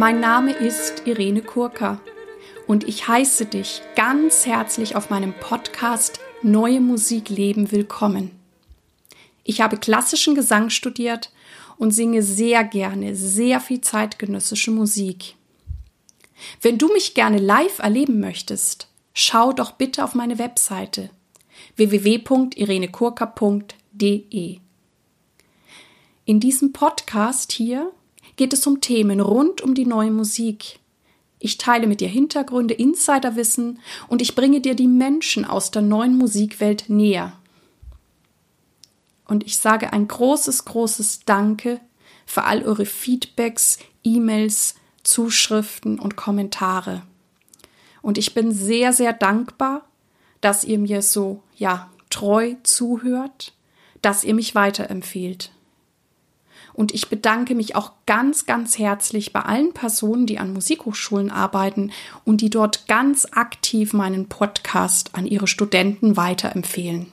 Mein Name ist Irene Kurka und ich heiße dich ganz herzlich auf meinem Podcast Neue Musik leben willkommen. Ich habe klassischen Gesang studiert und singe sehr gerne sehr viel zeitgenössische Musik. Wenn du mich gerne live erleben möchtest, schau doch bitte auf meine Webseite www.irenekurka.de. In diesem Podcast hier geht es um Themen rund um die neue Musik. Ich teile mit dir Hintergründe, Insiderwissen und ich bringe dir die Menschen aus der neuen Musikwelt näher. Und ich sage ein großes, großes Danke für all eure Feedbacks, E-Mails, Zuschriften und Kommentare. Und ich bin sehr, sehr dankbar, dass ihr mir so, ja, treu zuhört, dass ihr mich weiterempfehlt. Und ich bedanke mich auch ganz, ganz herzlich bei allen Personen, die an Musikhochschulen arbeiten und die dort ganz aktiv meinen Podcast an ihre Studenten weiterempfehlen.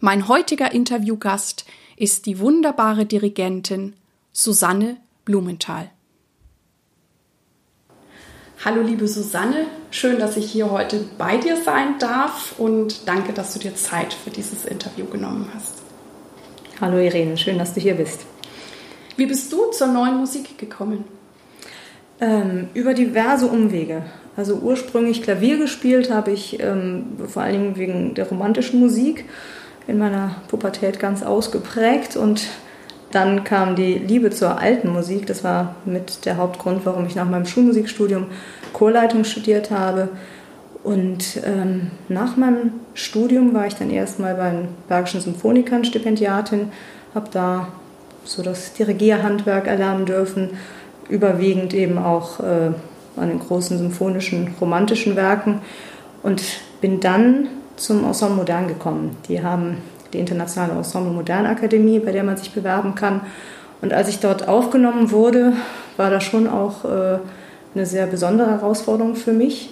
Mein heutiger Interviewgast ist die wunderbare Dirigentin Susanne Blumenthal. Hallo liebe Susanne, schön, dass ich hier heute bei dir sein darf und danke, dass du dir Zeit für dieses Interview genommen hast. Hallo Irene, schön, dass du hier bist. Wie bist du zur neuen Musik gekommen? Ähm, über diverse Umwege. Also ursprünglich Klavier gespielt habe ich ähm, vor allen Dingen wegen der romantischen Musik in meiner Pubertät ganz ausgeprägt und dann kam die Liebe zur alten Musik. Das war mit der Hauptgrund, warum ich nach meinem Schulmusikstudium Chorleitung studiert habe. Und ähm, nach meinem Studium war ich dann erstmal bei den Bergischen Symphonikern Stipendiatin, habe da so das Dirigierhandwerk erlernen dürfen, überwiegend eben auch äh, an den großen symphonischen, romantischen Werken und bin dann zum Ensemble Modern gekommen. Die haben die Internationale Ensemble Modern Akademie, bei der man sich bewerben kann. Und als ich dort aufgenommen wurde, war das schon auch äh, eine sehr besondere Herausforderung für mich,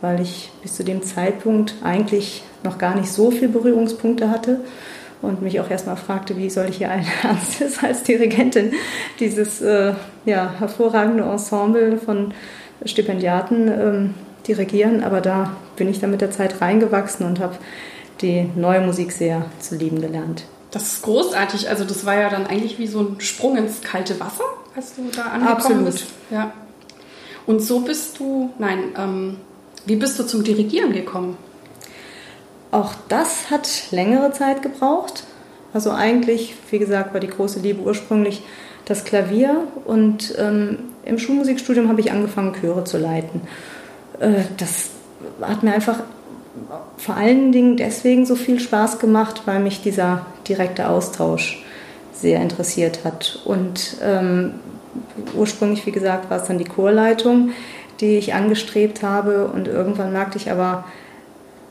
weil ich bis zu dem Zeitpunkt eigentlich noch gar nicht so viele Berührungspunkte hatte und mich auch erstmal fragte, wie soll ich hier ein ernstes als Dirigentin dieses äh, ja, hervorragende Ensemble von Stipendiaten ähm, dirigieren. Aber da bin ich dann mit der Zeit reingewachsen und habe die neue Musik sehr zu lieben gelernt. Das ist großartig. Also das war ja dann eigentlich wie so ein Sprung ins kalte Wasser, als du da angekommen Absolut. bist. Ja. Und so bist du, nein, ähm, wie bist du zum Dirigieren gekommen? Auch das hat längere Zeit gebraucht. Also eigentlich, wie gesagt, war die große Liebe ursprünglich das Klavier und ähm, im Schulmusikstudium habe ich angefangen, Chöre zu leiten. Äh, das hat mir einfach vor allen Dingen deswegen so viel Spaß gemacht, weil mich dieser direkte Austausch sehr interessiert hat. Und ähm, ursprünglich, wie gesagt, war es dann die Chorleitung, die ich angestrebt habe. Und irgendwann merkte ich aber,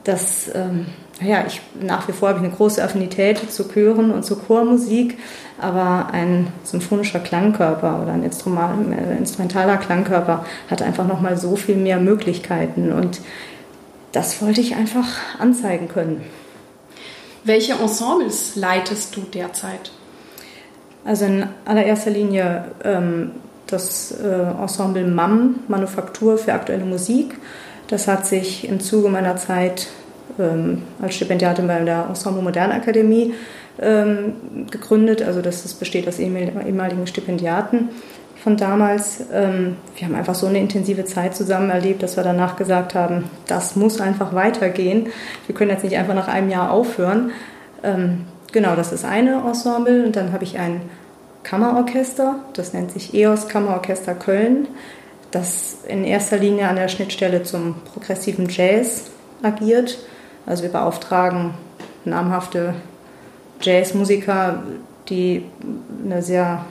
dass ähm, ja, ich nach wie vor habe ich eine große Affinität zu Chören und zu Chormusik, aber ein symphonischer Klangkörper oder ein äh, instrumentaler Klangkörper hat einfach noch mal so viel mehr Möglichkeiten und das wollte ich einfach anzeigen können. Welche Ensembles leitest du derzeit? Also in allererster Linie ähm, das äh, Ensemble MAM, Manufaktur für aktuelle Musik. Das hat sich im Zuge meiner Zeit ähm, als Stipendiatin bei der Ensemble Moderne Akademie ähm, gegründet. Also das, das besteht aus ehemaligen Stipendiaten von damals. Ähm, wir haben einfach so eine intensive Zeit zusammen erlebt, dass wir danach gesagt haben, das muss einfach weitergehen. Wir können jetzt nicht einfach nach einem Jahr aufhören. Genau, das ist eine Ensemble. Und dann habe ich ein Kammerorchester, das nennt sich EOS Kammerorchester Köln, das in erster Linie an der Schnittstelle zum progressiven Jazz agiert. Also wir beauftragen namhafte Jazzmusiker, die eine sehr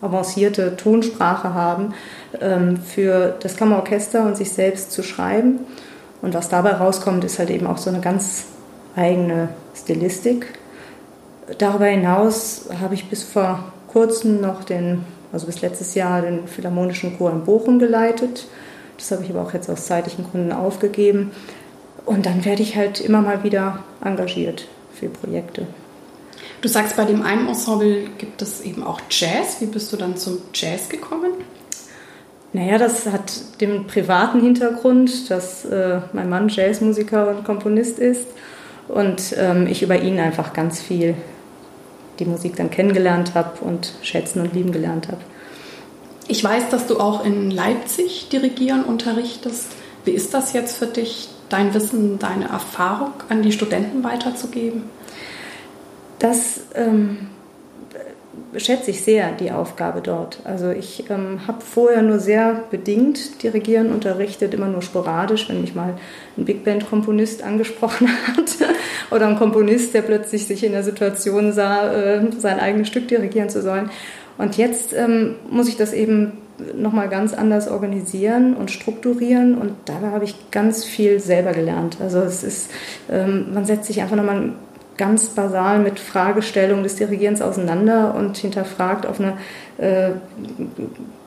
avancierte Tonsprache haben, ähm, für das Kammerorchester und sich selbst zu schreiben. Und was dabei rauskommt, ist halt eben auch so eine ganz eigene Stilistik. Darüber hinaus habe ich bis vor kurzem noch den, also bis letztes Jahr, den Philharmonischen Chor in Bochum geleitet. Das habe ich aber auch jetzt aus zeitlichen Gründen aufgegeben. Und dann werde ich halt immer mal wieder engagiert für Projekte. Du sagst, bei dem einen Ensemble gibt es eben auch Jazz. Wie bist du dann zum Jazz gekommen? Naja, das hat den privaten Hintergrund, dass äh, mein Mann Jazzmusiker und Komponist ist und ähm, ich über ihn einfach ganz viel die Musik dann kennengelernt habe und schätzen und lieben gelernt habe. Ich weiß, dass du auch in Leipzig dirigieren unterrichtest. Wie ist das jetzt für dich, dein Wissen, deine Erfahrung an die Studenten weiterzugeben? Das ähm, schätze ich sehr, die Aufgabe dort. Also ich ähm, habe vorher nur sehr bedingt Dirigieren unterrichtet, immer nur sporadisch, wenn mich mal ein Big Band-Komponist angesprochen hat oder ein Komponist, der plötzlich sich in der Situation sah, äh, sein eigenes Stück dirigieren zu sollen. Und jetzt ähm, muss ich das eben nochmal ganz anders organisieren und strukturieren und dabei habe ich ganz viel selber gelernt. Also es ist, ähm, man setzt sich einfach nochmal ganz basal mit Fragestellungen des Dirigierens auseinander und hinterfragt auf eine äh,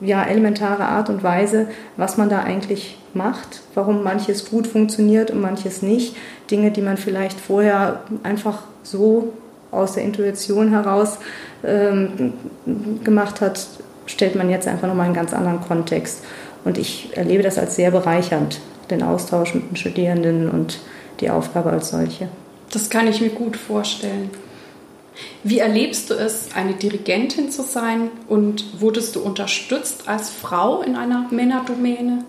ja, elementare Art und Weise, was man da eigentlich macht, warum manches gut funktioniert und manches nicht. Dinge, die man vielleicht vorher einfach so aus der Intuition heraus ähm, gemacht hat, stellt man jetzt einfach nochmal in einen ganz anderen Kontext. Und ich erlebe das als sehr bereichernd, den Austausch mit den Studierenden und die Aufgabe als solche. Das kann ich mir gut vorstellen. Wie erlebst du es, eine Dirigentin zu sein und wurdest du unterstützt als Frau in einer Männerdomäne?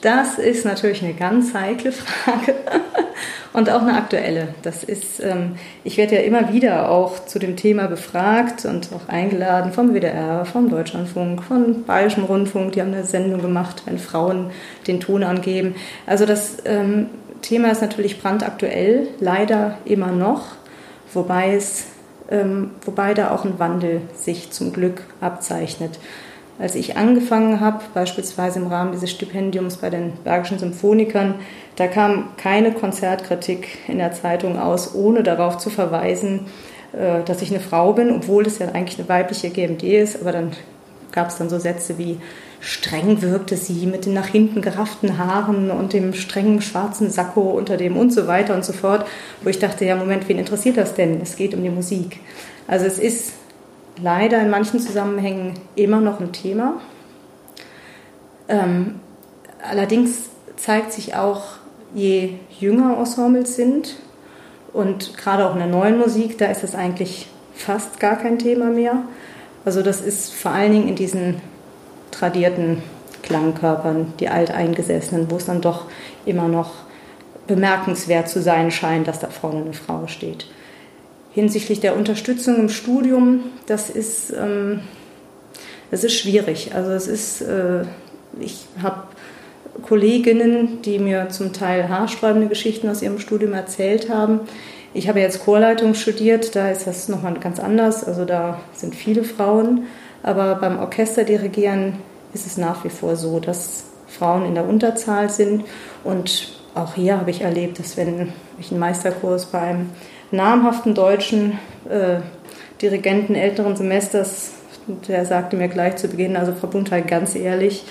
Das ist natürlich eine ganz heikle Frage und auch eine aktuelle. Das ist, ähm, ich werde ja immer wieder auch zu dem Thema befragt und auch eingeladen vom WDR, vom Deutschlandfunk, vom Bayerischen Rundfunk. Die haben eine Sendung gemacht, wenn Frauen den Ton angeben. Also das ähm, Thema ist natürlich brandaktuell, leider immer noch, wobei, es, ähm, wobei da auch ein Wandel sich zum Glück abzeichnet. Als ich angefangen habe, beispielsweise im Rahmen dieses Stipendiums bei den Bergischen Symphonikern, da kam keine Konzertkritik in der Zeitung aus, ohne darauf zu verweisen, äh, dass ich eine Frau bin, obwohl es ja eigentlich eine weibliche GMD ist. Aber dann gab es dann so Sätze wie, streng wirkte sie mit den nach hinten gerafften Haaren und dem strengen schwarzen Sakko unter dem und so weiter und so fort, wo ich dachte, ja Moment, wen interessiert das denn? Es geht um die Musik. Also es ist leider in manchen Zusammenhängen immer noch ein Thema. Ähm, allerdings zeigt sich auch, je jünger Ensembles sind und gerade auch in der neuen Musik, da ist es eigentlich fast gar kein Thema mehr. Also das ist vor allen Dingen in diesen tradierten Klangkörpern, die alteingesessenen, wo es dann doch immer noch bemerkenswert zu sein scheint, dass da vorne eine Frau steht. Hinsichtlich der Unterstützung im Studium, das ist, ähm, das ist schwierig. Also es ist, äh, ich habe Kolleginnen, die mir zum Teil haarsträubende Geschichten aus ihrem Studium erzählt haben. Ich habe jetzt Chorleitung studiert, da ist das nochmal ganz anders. Also da sind viele Frauen. Aber beim Orchesterdirigieren ist es nach wie vor so, dass Frauen in der Unterzahl sind. Und auch hier habe ich erlebt, dass wenn ich einen Meisterkurs bei einem namhaften deutschen äh, Dirigenten älteren Semesters, der sagte mir gleich zu Beginn, also Frau Bunthal, ganz ehrlich,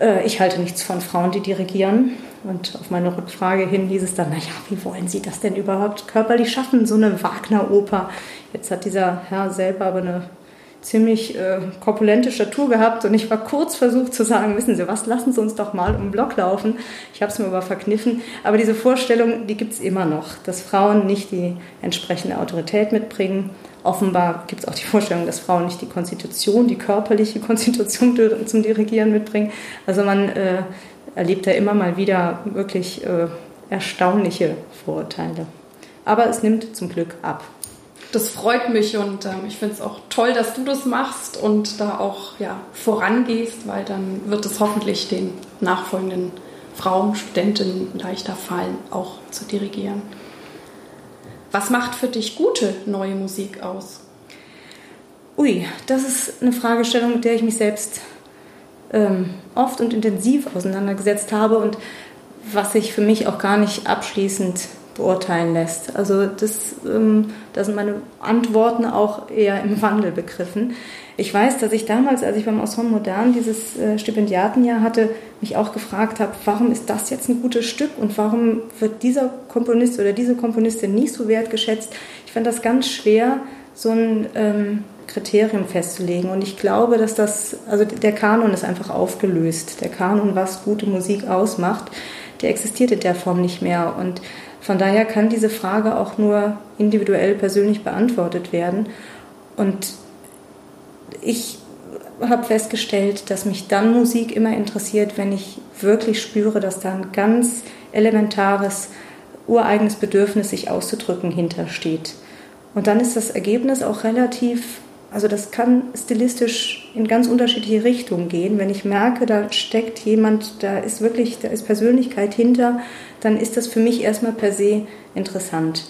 äh, ich halte nichts von Frauen, die dirigieren. Und auf meine Rückfrage hin hieß es dann, naja, wie wollen Sie das denn überhaupt körperlich schaffen, so eine Wagner-Oper? Jetzt hat dieser Herr selber aber eine ziemlich äh, korpulente Statur gehabt und ich war kurz versucht zu sagen, wissen Sie was, lassen Sie uns doch mal um Block laufen. Ich habe es mir aber verkniffen. Aber diese Vorstellung, die gibt es immer noch, dass Frauen nicht die entsprechende Autorität mitbringen. Offenbar gibt es auch die Vorstellung, dass Frauen nicht die Konstitution, die körperliche Konstitution zum Dirigieren mitbringen. Also man äh, erlebt da immer mal wieder wirklich äh, erstaunliche Vorurteile. Aber es nimmt zum Glück ab das freut mich und ähm, ich finde es auch toll, dass du das machst und da auch ja, vorangehst, weil dann wird es hoffentlich den nachfolgenden Frauen, Studentinnen leichter fallen, auch zu dirigieren. Was macht für dich gute neue Musik aus? Ui, das ist eine Fragestellung, mit der ich mich selbst ähm, oft und intensiv auseinandergesetzt habe und was ich für mich auch gar nicht abschließend beurteilen lässt. Also das, ähm, da sind meine Antworten auch eher im Wandel begriffen. Ich weiß, dass ich damals, als ich beim Ensemble Modern dieses äh, Stipendiatenjahr hatte, mich auch gefragt habe, warum ist das jetzt ein gutes Stück und warum wird dieser Komponist oder diese Komponistin nicht so wertgeschätzt. Ich fand das ganz schwer, so ein, ähm, Kriterium festzulegen. Und ich glaube, dass das, also der Kanon ist einfach aufgelöst. Der Kanon, was gute Musik ausmacht, der existiert in der Form nicht mehr. Und von daher kann diese Frage auch nur individuell persönlich beantwortet werden. Und ich habe festgestellt, dass mich dann Musik immer interessiert, wenn ich wirklich spüre, dass da ein ganz elementares, ureigenes Bedürfnis, sich auszudrücken, hintersteht. Und dann ist das Ergebnis auch relativ, also das kann stilistisch in ganz unterschiedliche Richtungen gehen. Wenn ich merke, da steckt jemand, da ist wirklich, da ist Persönlichkeit hinter, dann ist das für mich erstmal per se interessant.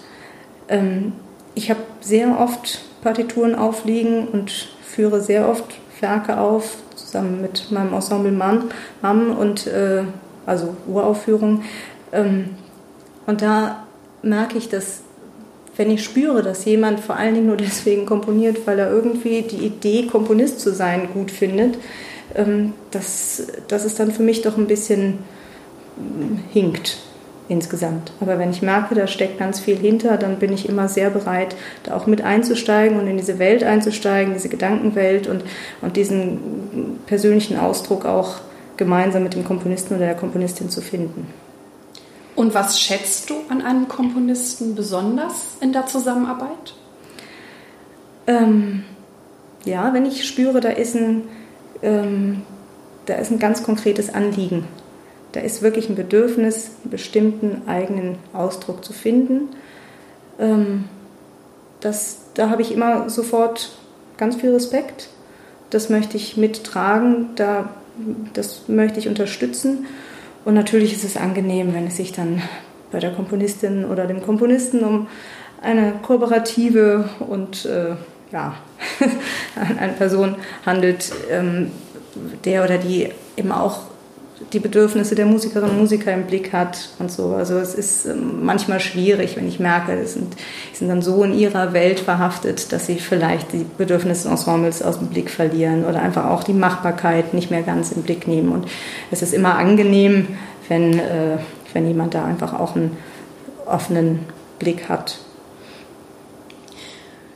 Ähm, ich habe sehr oft Partituren aufliegen und führe sehr oft Werke auf, zusammen mit meinem Ensemble Mam, Mam und äh, also Uraufführung. Ähm, und da merke ich, dass wenn ich spüre, dass jemand vor allen Dingen nur deswegen komponiert, weil er irgendwie die Idee, Komponist zu sein, gut findet, ähm, dass, dass es dann für mich doch ein bisschen hm, hinkt insgesamt. Aber wenn ich merke, da steckt ganz viel hinter, dann bin ich immer sehr bereit, da auch mit einzusteigen und in diese Welt einzusteigen, diese Gedankenwelt und, und diesen persönlichen Ausdruck auch gemeinsam mit dem Komponisten oder der Komponistin zu finden. Und was schätzt du an einem Komponisten besonders in der Zusammenarbeit? Ähm, ja, wenn ich spüre, da ist ein, ähm, da ist ein ganz konkretes Anliegen. Da ist wirklich ein Bedürfnis, einen bestimmten eigenen Ausdruck zu finden. Ähm, das, da habe ich immer sofort ganz viel Respekt. Das möchte ich mittragen, da, das möchte ich unterstützen. Und natürlich ist es angenehm, wenn es sich dann bei der Komponistin oder dem Komponisten um eine kooperative und äh, ja, eine Person handelt, ähm, der oder die eben auch die Bedürfnisse der Musikerinnen und Musiker im Blick hat und so. Also es ist ähm, manchmal schwierig, wenn ich merke, sie sind, sind dann so in ihrer Welt verhaftet, dass sie vielleicht die Bedürfnisse des Ensembles aus dem Blick verlieren oder einfach auch die Machbarkeit nicht mehr ganz im Blick nehmen. Und es ist immer angenehm, wenn, äh, wenn jemand da einfach auch einen offenen Blick hat.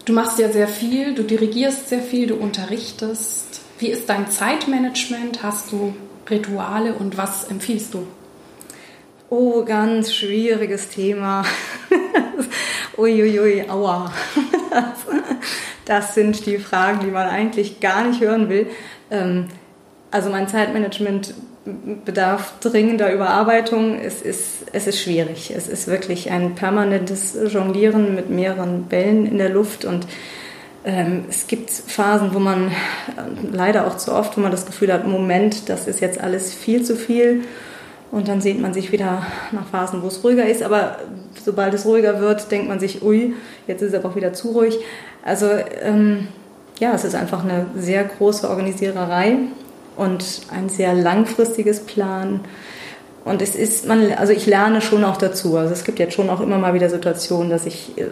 Du machst ja sehr viel, du dirigierst sehr viel, du unterrichtest. Wie ist dein Zeitmanagement? Hast du Rituale und was empfiehlst du? Oh, ganz schwieriges Thema. Uiuiui, aua. Das sind die Fragen, die man eigentlich gar nicht hören will. Ähm, also mein Zeitmanagement bedarf dringender Überarbeitung. Es ist, es ist schwierig. Es ist wirklich ein permanentes Jonglieren mit mehreren Bällen in der Luft und es gibt Phasen, wo man leider auch zu oft, wo man das Gefühl hat, Moment, das ist jetzt alles viel zu viel. Und dann sehnt man sich wieder nach Phasen, wo es ruhiger ist. Aber sobald es ruhiger wird, denkt man sich, ui, jetzt ist es aber auch wieder zu ruhig. Also ähm, ja, es ist einfach eine sehr große Organisiererei und ein sehr langfristiges Plan. Und es ist, man, also ich lerne schon auch dazu. Also es gibt jetzt schon auch immer mal wieder Situationen, dass ich äh,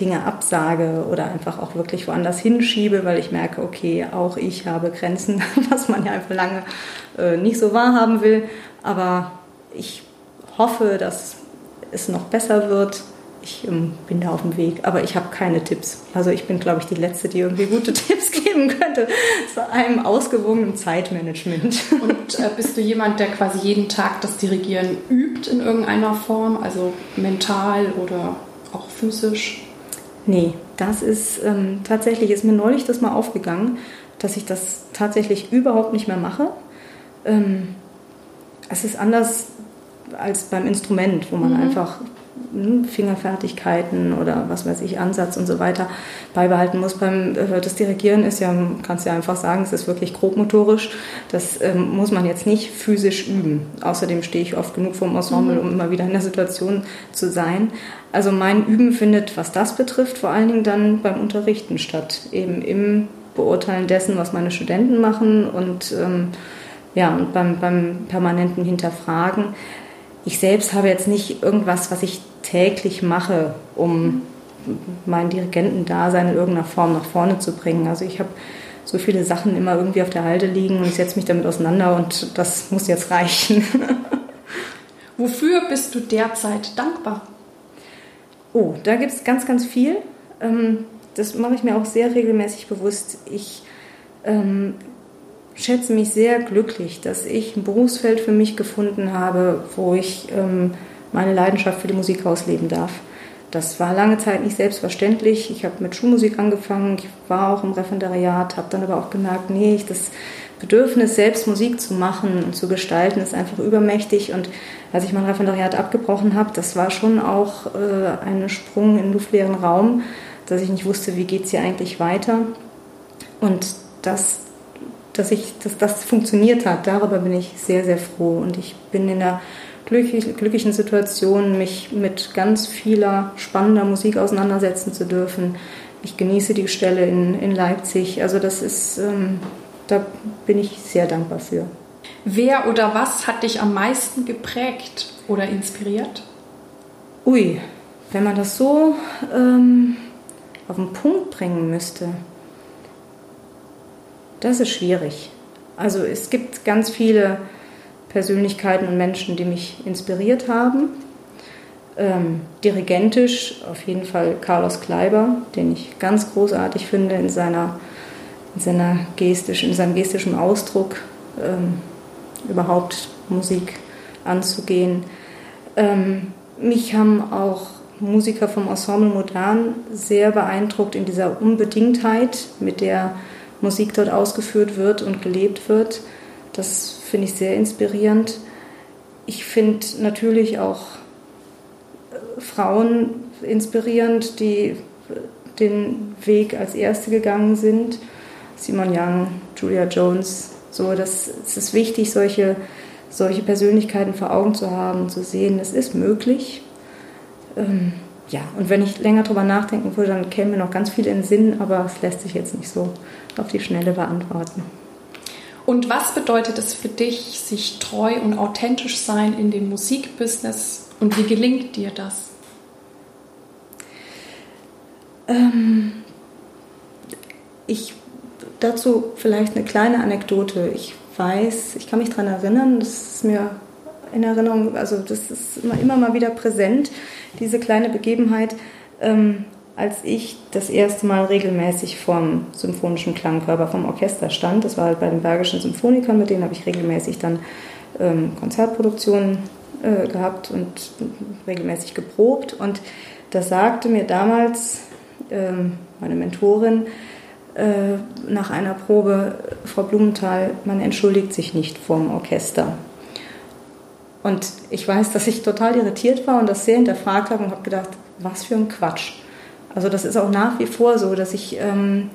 Dinge absage oder einfach auch wirklich woanders hinschiebe, weil ich merke, okay, auch ich habe Grenzen, was man ja einfach lange äh, nicht so wahrhaben will. Aber ich hoffe, dass es noch besser wird ich ähm, bin da auf dem Weg, aber ich habe keine Tipps. Also ich bin, glaube ich, die Letzte, die irgendwie gute Tipps geben könnte zu einem ausgewogenen Zeitmanagement. Und äh, bist du jemand, der quasi jeden Tag das Dirigieren übt in irgendeiner Form, also mental oder auch physisch? Nee, das ist ähm, tatsächlich, ist mir neulich das mal aufgegangen, dass ich das tatsächlich überhaupt nicht mehr mache. Ähm, es ist anders als beim Instrument, wo man mhm. einfach Fingerfertigkeiten oder was weiß ich, Ansatz und so weiter beibehalten muss. Beim äh, das Dirigieren ist ja, kannst du ja einfach sagen, es ist wirklich grobmotorisch. Das ähm, muss man jetzt nicht physisch üben. Außerdem stehe ich oft genug vor dem Ensemble, mhm. um immer wieder in der Situation zu sein. Also mein Üben findet, was das betrifft, vor allen Dingen dann beim Unterrichten statt. Eben im Beurteilen dessen, was meine Studenten machen und ähm, ja, und beim, beim permanenten Hinterfragen ich selbst habe jetzt nicht irgendwas, was ich täglich mache, um mein Dirigentendasein in irgendeiner Form nach vorne zu bringen. Also ich habe so viele Sachen immer irgendwie auf der Halde liegen und setze mich damit auseinander und das muss jetzt reichen. Wofür bist du derzeit dankbar? Oh, da gibt es ganz, ganz viel. Ähm, das mache ich mir auch sehr regelmäßig bewusst. Ich ähm, schätze mich sehr glücklich, dass ich ein Berufsfeld für mich gefunden habe, wo ich ähm, meine Leidenschaft für die Musik ausleben darf. Das war lange Zeit nicht selbstverständlich. Ich habe mit Schulmusik angefangen, ich war auch im Referendariat, habe dann aber auch gemerkt, nee, ich das Bedürfnis, selbst Musik zu machen und zu gestalten, ist einfach übermächtig. Und als ich mein Referendariat abgebrochen habe, das war schon auch äh, ein Sprung in den luftleeren Raum, dass ich nicht wusste, wie geht es hier eigentlich weiter. Und das, dass, ich, dass das funktioniert hat, darüber bin ich sehr, sehr froh. Und ich bin in der glücklichen Situation, mich mit ganz vieler spannender Musik auseinandersetzen zu dürfen. Ich genieße die Stelle in, in Leipzig. Also das ist, ähm, da bin ich sehr dankbar für. Wer oder was hat dich am meisten geprägt oder inspiriert? Ui, wenn man das so ähm, auf den Punkt bringen müsste, das ist schwierig. Also es gibt ganz viele Persönlichkeiten und Menschen, die mich inspiriert haben. Ähm, dirigentisch auf jeden Fall Carlos Kleiber, den ich ganz großartig finde in seiner, in seiner gestisch, in seinem gestischen Ausdruck, ähm, überhaupt Musik anzugehen. Ähm, mich haben auch Musiker vom Ensemble Modern sehr beeindruckt in dieser Unbedingtheit, mit der Musik dort ausgeführt wird und gelebt wird. Das finde ich sehr inspirierend. Ich finde natürlich auch äh, Frauen inspirierend, die den Weg als Erste gegangen sind. Simon Young, Julia Jones. So, das, es ist wichtig, solche, solche Persönlichkeiten vor Augen zu haben, zu sehen, es ist möglich. Ähm, ja, und wenn ich länger darüber nachdenken würde, dann käme mir noch ganz viel in den Sinn, aber es lässt sich jetzt nicht so auf die Schnelle beantworten. Und was bedeutet es für dich, sich treu und authentisch sein in dem Musikbusiness und wie gelingt dir das? Ähm, ich dazu vielleicht eine kleine Anekdote. Ich weiß, ich kann mich daran erinnern, das ist mir in Erinnerung, also das ist immer, immer mal wieder präsent, diese kleine Begebenheit. Ähm, als ich das erste Mal regelmäßig vom Symphonischen Klangkörper, vom Orchester stand. Das war halt bei den Bergischen Symphonikern, mit denen habe ich regelmäßig dann ähm, Konzertproduktionen äh, gehabt und regelmäßig geprobt. Und da sagte mir damals ähm, meine Mentorin äh, nach einer Probe, Frau Blumenthal, man entschuldigt sich nicht vorm Orchester. Und ich weiß, dass ich total irritiert war und das sehr hinterfragt habe und habe gedacht, was für ein Quatsch. Also das ist auch nach wie vor so, dass ich ähm,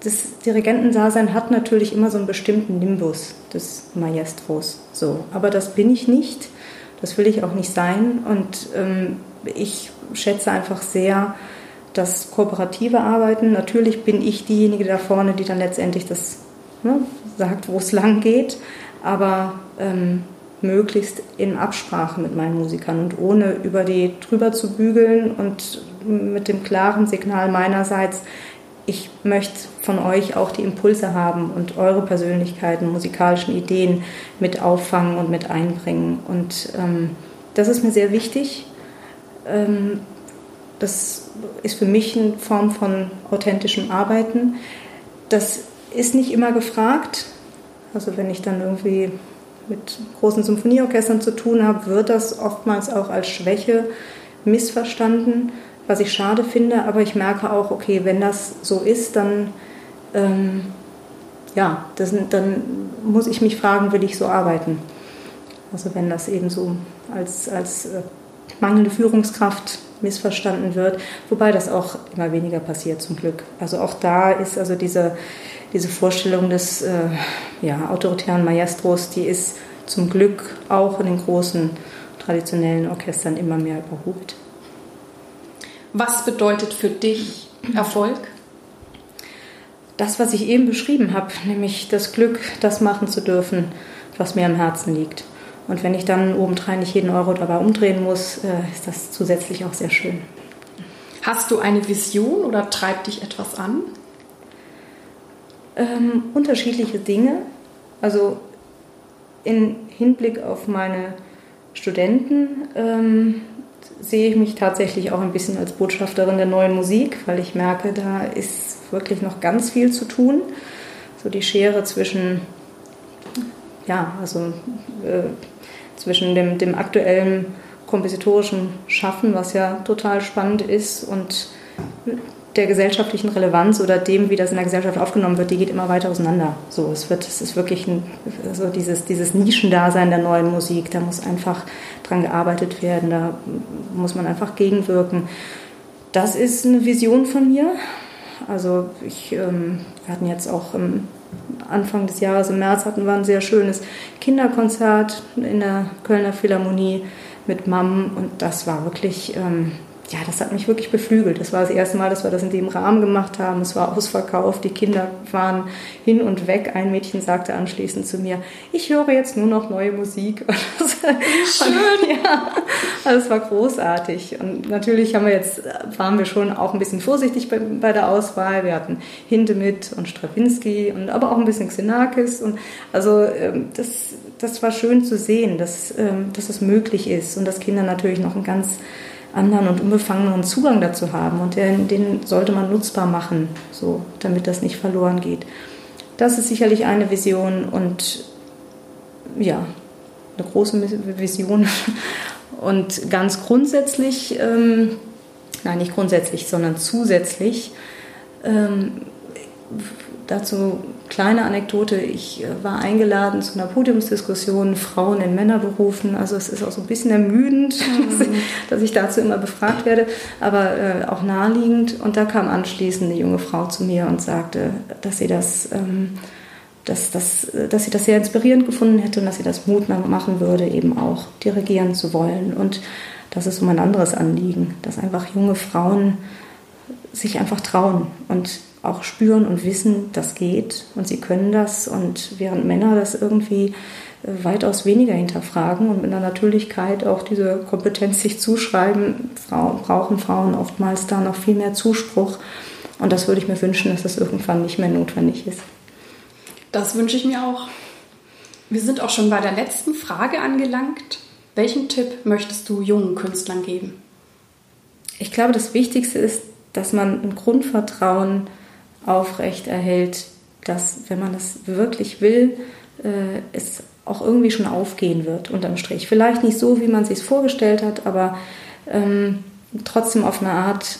das Dirigentendasein hat natürlich immer so einen bestimmten Nimbus des Maestros. So, aber das bin ich nicht. Das will ich auch nicht sein. Und ähm, ich schätze einfach sehr das kooperative Arbeiten. Natürlich bin ich diejenige da vorne, die dann letztendlich das ne, sagt, wo es lang geht. Aber ähm, möglichst in Absprache mit meinen Musikern und ohne über die drüber zu bügeln und mit dem klaren Signal meinerseits, ich möchte von euch auch die Impulse haben und eure Persönlichkeiten, musikalischen Ideen mit auffangen und mit einbringen. Und ähm, das ist mir sehr wichtig. Ähm, das ist für mich eine Form von authentischem Arbeiten. Das ist nicht immer gefragt. Also wenn ich dann irgendwie mit großen Symphonieorchestern zu tun habe, wird das oftmals auch als Schwäche missverstanden, was ich schade finde. Aber ich merke auch, okay, wenn das so ist, dann, ähm, ja, das, dann muss ich mich fragen, will ich so arbeiten? Also wenn das eben so als, als äh, mangelnde Führungskraft missverstanden wird, wobei das auch immer weniger passiert zum Glück. Also auch da ist also diese diese Vorstellung des äh, ja, autoritären Maestros, die ist zum Glück auch in den großen traditionellen Orchestern immer mehr überholt. Was bedeutet für dich Erfolg? Das, was ich eben beschrieben habe, nämlich das Glück, das machen zu dürfen, was mir am Herzen liegt. Und wenn ich dann obendrein nicht jeden Euro dabei umdrehen muss, äh, ist das zusätzlich auch sehr schön. Hast du eine Vision oder treibt dich etwas an? Ähm, unterschiedliche Dinge. Also in Hinblick auf meine Studenten ähm, sehe ich mich tatsächlich auch ein bisschen als Botschafterin der neuen Musik, weil ich merke, da ist wirklich noch ganz viel zu tun. So die Schere zwischen, ja, also äh, zwischen dem, dem aktuellen kompositorischen Schaffen, was ja total spannend ist, und der gesellschaftlichen Relevanz oder dem, wie das in der Gesellschaft aufgenommen wird, die geht immer weiter auseinander. So, es wird, es ist wirklich ein, also dieses, dieses Nischendasein der neuen Musik, da muss einfach dran gearbeitet werden, da muss man einfach gegenwirken. Das ist eine Vision von mir. Also ich, ähm, wir hatten jetzt auch im Anfang des Jahres, im März hatten wir ein sehr schönes Kinderkonzert in der Kölner Philharmonie mit Mam und das war wirklich, ähm, ja, das hat mich wirklich beflügelt. Das war das erste Mal, dass wir das in dem Rahmen gemacht haben. Es war ausverkauft, die Kinder waren hin und weg. Ein Mädchen sagte anschließend zu mir, ich höre jetzt nur noch neue Musik. Schön. ja, also es war großartig. Und natürlich haben wir jetzt, waren wir schon auch ein bisschen vorsichtig bei, bei der Auswahl. Wir hatten Hindemith und Stravinsky und aber auch ein bisschen Xenakis. Und also ähm, das, das war schön zu sehen, dass, ähm, dass es möglich ist und dass Kinder natürlich noch ein ganz anderen und unbefangenen Zugang dazu haben und den, den sollte man nutzbar machen, so, damit das nicht verloren geht. Das ist sicherlich eine Vision und ja, eine große Vision. Und ganz grundsätzlich, ähm, nein, nicht grundsätzlich, sondern zusätzlich, ähm, dazu kleine Anekdote. Ich äh, war eingeladen zu einer Podiumsdiskussion Frauen in Männerberufen. Also es ist auch so ein bisschen ermüdend, mhm. dass ich dazu immer befragt werde, aber äh, auch naheliegend. Und da kam anschließend eine junge Frau zu mir und sagte, dass sie das, ähm, dass, dass, dass sie das sehr inspirierend gefunden hätte und dass sie das Mut machen würde, eben auch dirigieren zu wollen. Und das ist um ein anderes Anliegen, dass einfach junge Frauen sich einfach trauen und auch spüren und wissen, das geht und sie können das. Und während Männer das irgendwie äh, weitaus weniger hinterfragen und mit einer Natürlichkeit auch diese Kompetenz sich zuschreiben, brauchen Frauen oftmals da noch viel mehr Zuspruch. Und das würde ich mir wünschen, dass das irgendwann nicht mehr notwendig ist. Das wünsche ich mir auch. Wir sind auch schon bei der letzten Frage angelangt. Welchen Tipp möchtest du jungen Künstlern geben? Ich glaube, das Wichtigste ist, dass man ein Grundvertrauen aufrecht erhält, dass, wenn man das wirklich will, äh, es auch irgendwie schon aufgehen wird unterm Strich. Vielleicht nicht so, wie man sich es vorgestellt hat, aber ähm, trotzdem auf eine Art,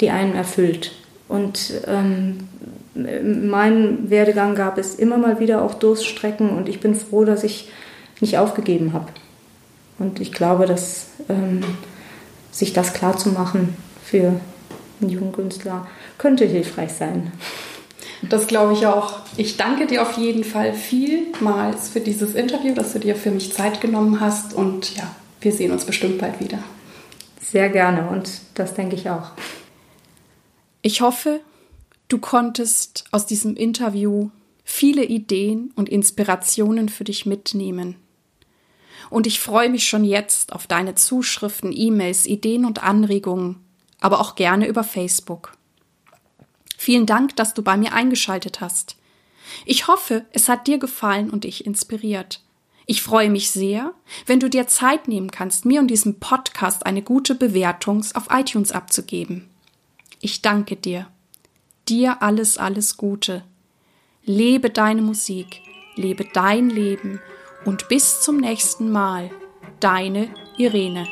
die einen erfüllt. Und ähm, in meinem Werdegang gab es immer mal wieder auch Durststrecken und ich bin froh, dass ich nicht aufgegeben habe. Und ich glaube, dass ähm, sich das klar zu machen für einen jungen Künstler könnte hilfreich sein. Das glaube ich auch. Ich danke dir auf jeden Fall vielmals für dieses Interview, dass du dir für mich Zeit genommen hast. Und ja, wir sehen uns bestimmt bald wieder. Sehr gerne und das denke ich auch. Ich hoffe, du konntest aus diesem Interview viele Ideen und Inspirationen für dich mitnehmen. Und ich freue mich schon jetzt auf deine Zuschriften, E-Mails, Ideen und Anregungen, aber auch gerne über Facebook. Vielen Dank, dass du bei mir eingeschaltet hast. Ich hoffe, es hat dir gefallen und dich inspiriert. Ich freue mich sehr, wenn du dir Zeit nehmen kannst, mir und diesem Podcast eine gute Bewertung auf iTunes abzugeben. Ich danke dir. Dir alles, alles Gute. Lebe deine Musik, lebe dein Leben und bis zum nächsten Mal. Deine Irene.